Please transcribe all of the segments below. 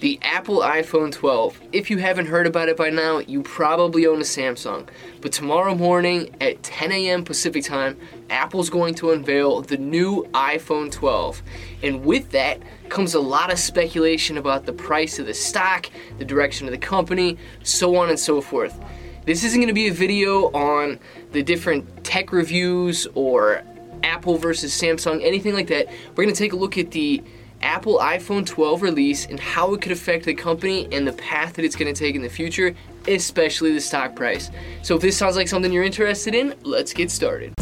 The Apple iPhone 12. If you haven't heard about it by now, you probably own a Samsung. But tomorrow morning at 10 a.m. Pacific time, Apple's going to unveil the new iPhone 12. And with that comes a lot of speculation about the price of the stock, the direction of the company, so on and so forth. This isn't going to be a video on the different tech reviews or Apple versus Samsung, anything like that. We're going to take a look at the Apple iPhone 12 release and how it could affect the company and the path that it's going to take in the future, especially the stock price. So if this sounds like something you're interested in, let's get started.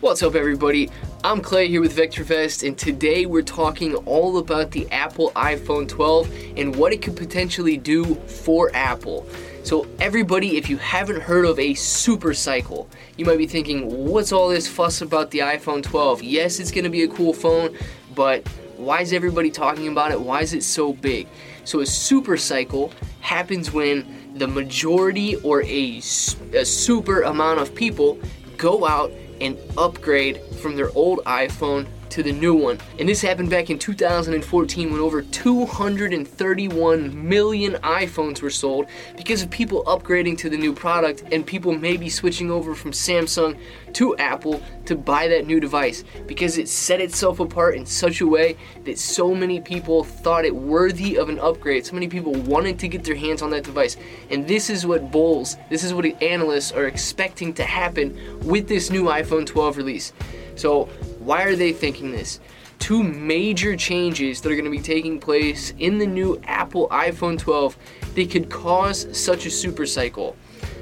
What's up, everybody? I'm Clay here with VectorVest, and today we're talking all about the Apple iPhone 12 and what it could potentially do for Apple. So, everybody, if you haven't heard of a super cycle, you might be thinking, what's all this fuss about the iPhone 12? Yes, it's going to be a cool phone, but why is everybody talking about it? Why is it so big? So, a super cycle happens when the majority or a, a super amount of people go out and upgrade from their old iPhone to the new one. And this happened back in 2014 when over 231 million iPhones were sold because of people upgrading to the new product and people maybe switching over from Samsung to Apple to buy that new device because it set itself apart in such a way that so many people thought it worthy of an upgrade. So many people wanted to get their hands on that device. And this is what bulls, this is what analysts are expecting to happen with this new iPhone 12 release. So why are they thinking this? Two major changes that are going to be taking place in the new Apple iPhone 12 they could cause such a super cycle.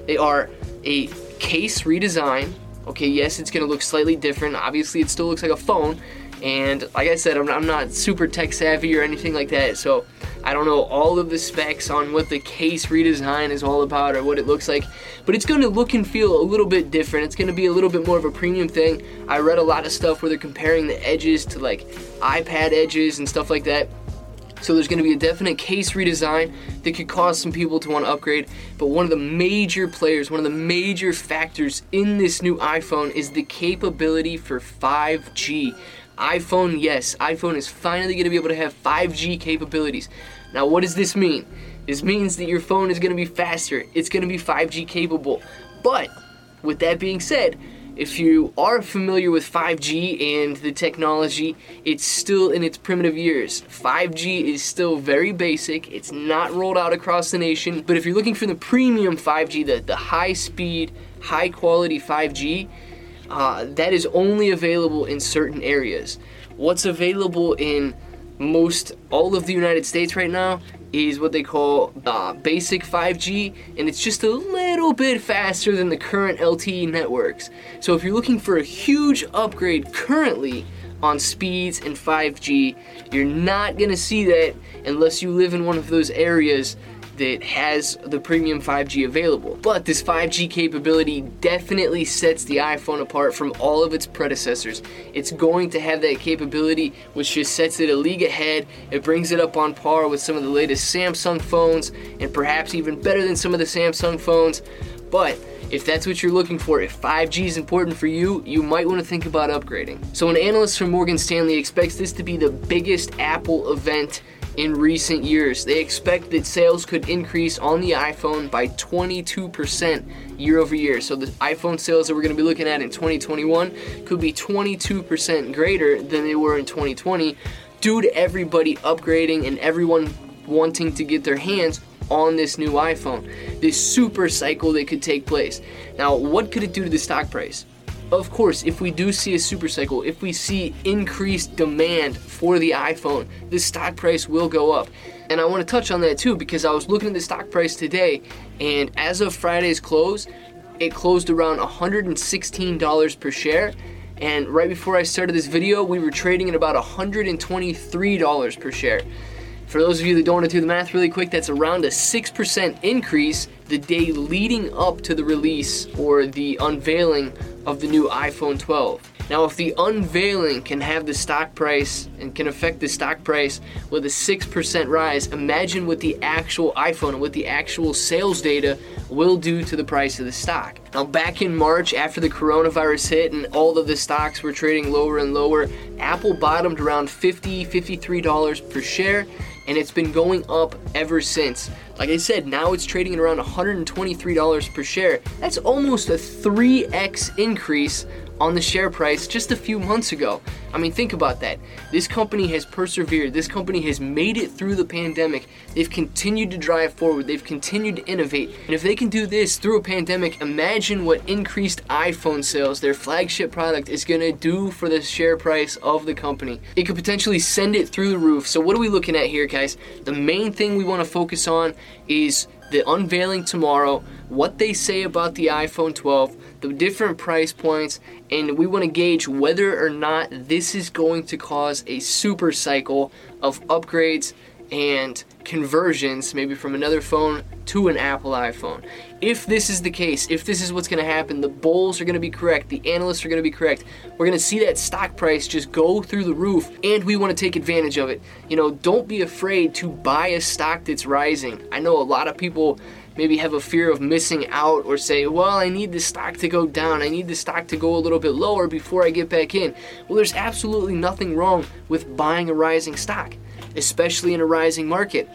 They are a case redesign. Okay, yes, it's going to look slightly different. Obviously, it still looks like a phone. And like I said, I'm, I'm not super tech savvy or anything like that. So I don't know all of the specs on what the case redesign is all about or what it looks like, but it's going to look and feel a little bit different. It's going to be a little bit more of a premium thing. I read a lot of stuff where they're comparing the edges to like iPad edges and stuff like that. So there's going to be a definite case redesign that could cause some people to want to upgrade. But one of the major players, one of the major factors in this new iPhone is the capability for 5G iPhone, yes, iPhone is finally going to be able to have 5G capabilities. Now, what does this mean? This means that your phone is going to be faster, it's going to be 5G capable. But, with that being said, if you are familiar with 5G and the technology, it's still in its primitive years. 5G is still very basic, it's not rolled out across the nation. But if you're looking for the premium 5G, the, the high speed, high quality 5G, uh, that is only available in certain areas. What's available in most all of the United States right now is what they call uh, basic 5G, and it's just a little bit faster than the current LTE networks. So if you're looking for a huge upgrade currently on speeds and 5G, you're not gonna see that unless you live in one of those areas that has the premium 5G available. But this 5G capability definitely sets the iPhone apart from all of its predecessors. It's going to have that capability, which just sets it a league ahead. It brings it up on par with some of the latest Samsung phones, and perhaps even better than some of the Samsung phones. But if that's what you're looking for, if 5G is important for you, you might want to think about upgrading. So, an analyst from Morgan Stanley expects this to be the biggest Apple event in recent years. They expect that sales could increase on the iPhone by 22% year over year. So the iPhone sales that we're going to be looking at in 2021 could be 22% greater than they were in 2020 due to everybody upgrading and everyone wanting to get their hands on this new iPhone. This super cycle that could take place. Now, what could it do to the stock price? Of course, if we do see a super cycle, if we see increased demand for the iPhone, the stock price will go up. And I want to touch on that too because I was looking at the stock price today, and as of Friday's close, it closed around $116 per share. And right before I started this video, we were trading at about $123 per share. For those of you that don't want to do the math really quick, that's around a 6% increase the day leading up to the release or the unveiling of the new iPhone 12. Now, if the unveiling can have the stock price and can affect the stock price with a 6% rise, imagine what the actual iPhone and what the actual sales data will do to the price of the stock. Now, back in March, after the coronavirus hit and all of the stocks were trading lower and lower, Apple bottomed around $50, $53 per share and it's been going up ever since. Like I said, now it's trading at around $123 per share. That's almost a 3x increase on the share price just a few months ago. I mean, think about that. This company has persevered. This company has made it through the pandemic. They've continued to drive forward. They've continued to innovate. And if they can do this through a pandemic, imagine what increased iPhone sales, their flagship product, is going to do for the share price of the company. It could potentially send it through the roof. So, what are we looking at here, guys? The main thing we want to focus on is the unveiling tomorrow, what they say about the iPhone 12, the different price points, and we want to gauge whether or not this is going to cause a super cycle of upgrades and conversions, maybe from another phone to an Apple iPhone. If this is the case, if this is what's going to happen, the bulls are going to be correct, the analysts are going to be correct. We're going to see that stock price just go through the roof, and we want to take advantage of it. You know, don't be afraid to buy a stock that's rising. I know a lot of people maybe have a fear of missing out or say, well, I need the stock to go down. I need the stock to go a little bit lower before I get back in. Well, there's absolutely nothing wrong with buying a rising stock especially in a rising market,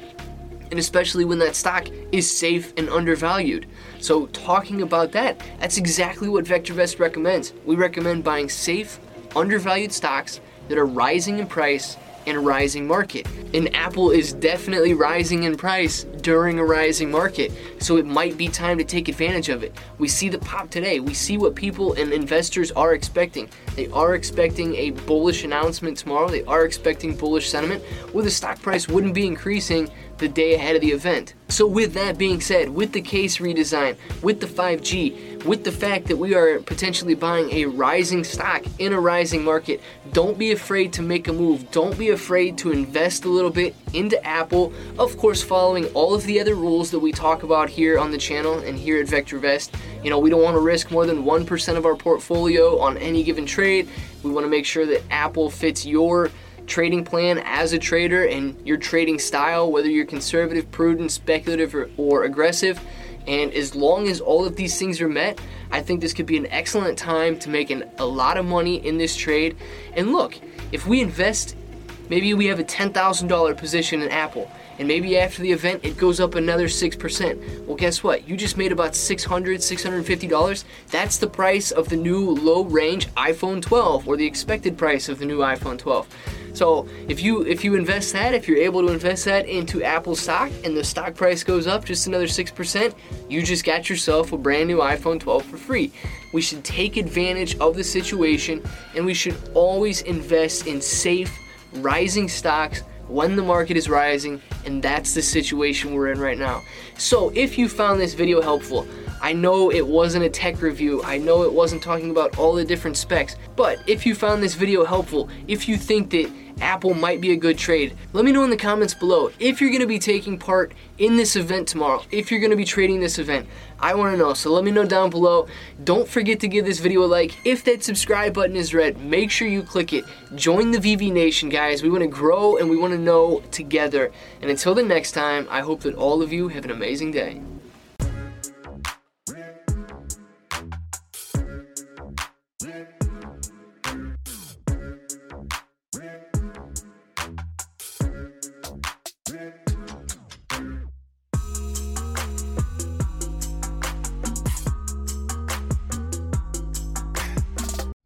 and especially when that stock is safe and undervalued. So, talking about that, that's exactly what VectorVest recommends. We recommend buying safe, undervalued stocks that are rising in price in a rising market. And Apple is definitely rising in price during a rising market. So it might be time to take advantage of it. We see the pop today. We see what people and investors are expecting. They are expecting a bullish announcement tomorrow. They are expecting bullish sentiment, where the stock price wouldn't be increasing the day ahead of the event. So, with that being said, with the case redesign, with the 5G, with the fact that we are potentially buying a rising stock in a rising market, don't be afraid to make a move. Don't be afraid to invest a little bit into Apple. Of course, following all of the other rules that we talk about here on the channel and here at VectorVest. You know, we don't want to risk more than 1% of our portfolio on any given trade. We want to make sure that Apple fits your trading plan as a trader and your trading style, whether you're conservative, prudent, speculative, or, or, aggressive. And as long as all of these things are met, I think this could be an excellent time to make an, a lot of money in this trade. And look, if we invest, maybe we have a $10,000 position in Apple and maybe after the event it goes up another 6%. Well, guess what? You just made about $600, $650. That's the price of the new low range iPhone 12 or the expected price of the new iPhone 12. So if you if you invest that, if you're able to invest that into Apple stock and the stock price goes up just another 6%, you just got yourself a brand new iPhone 12 for free. We should take advantage of the situation and we should always invest in safe rising stocks when the market is rising, and that's the situation we're in right now. So, if you found this video helpful, I know it wasn't a tech review, I know it wasn't talking about all the different specs, but if you found this video helpful, if you think that Apple might be a good trade. Let me know in the comments below if you're going to be taking part in this event tomorrow, if you're going to be trading this event. I want to know, so let me know down below. Don't forget to give this video a like. If that subscribe button is red, make sure you click it. Join the VV Nation, guys. We want to grow and we want to know together. And until the next time, I hope that all of you have an amazing day.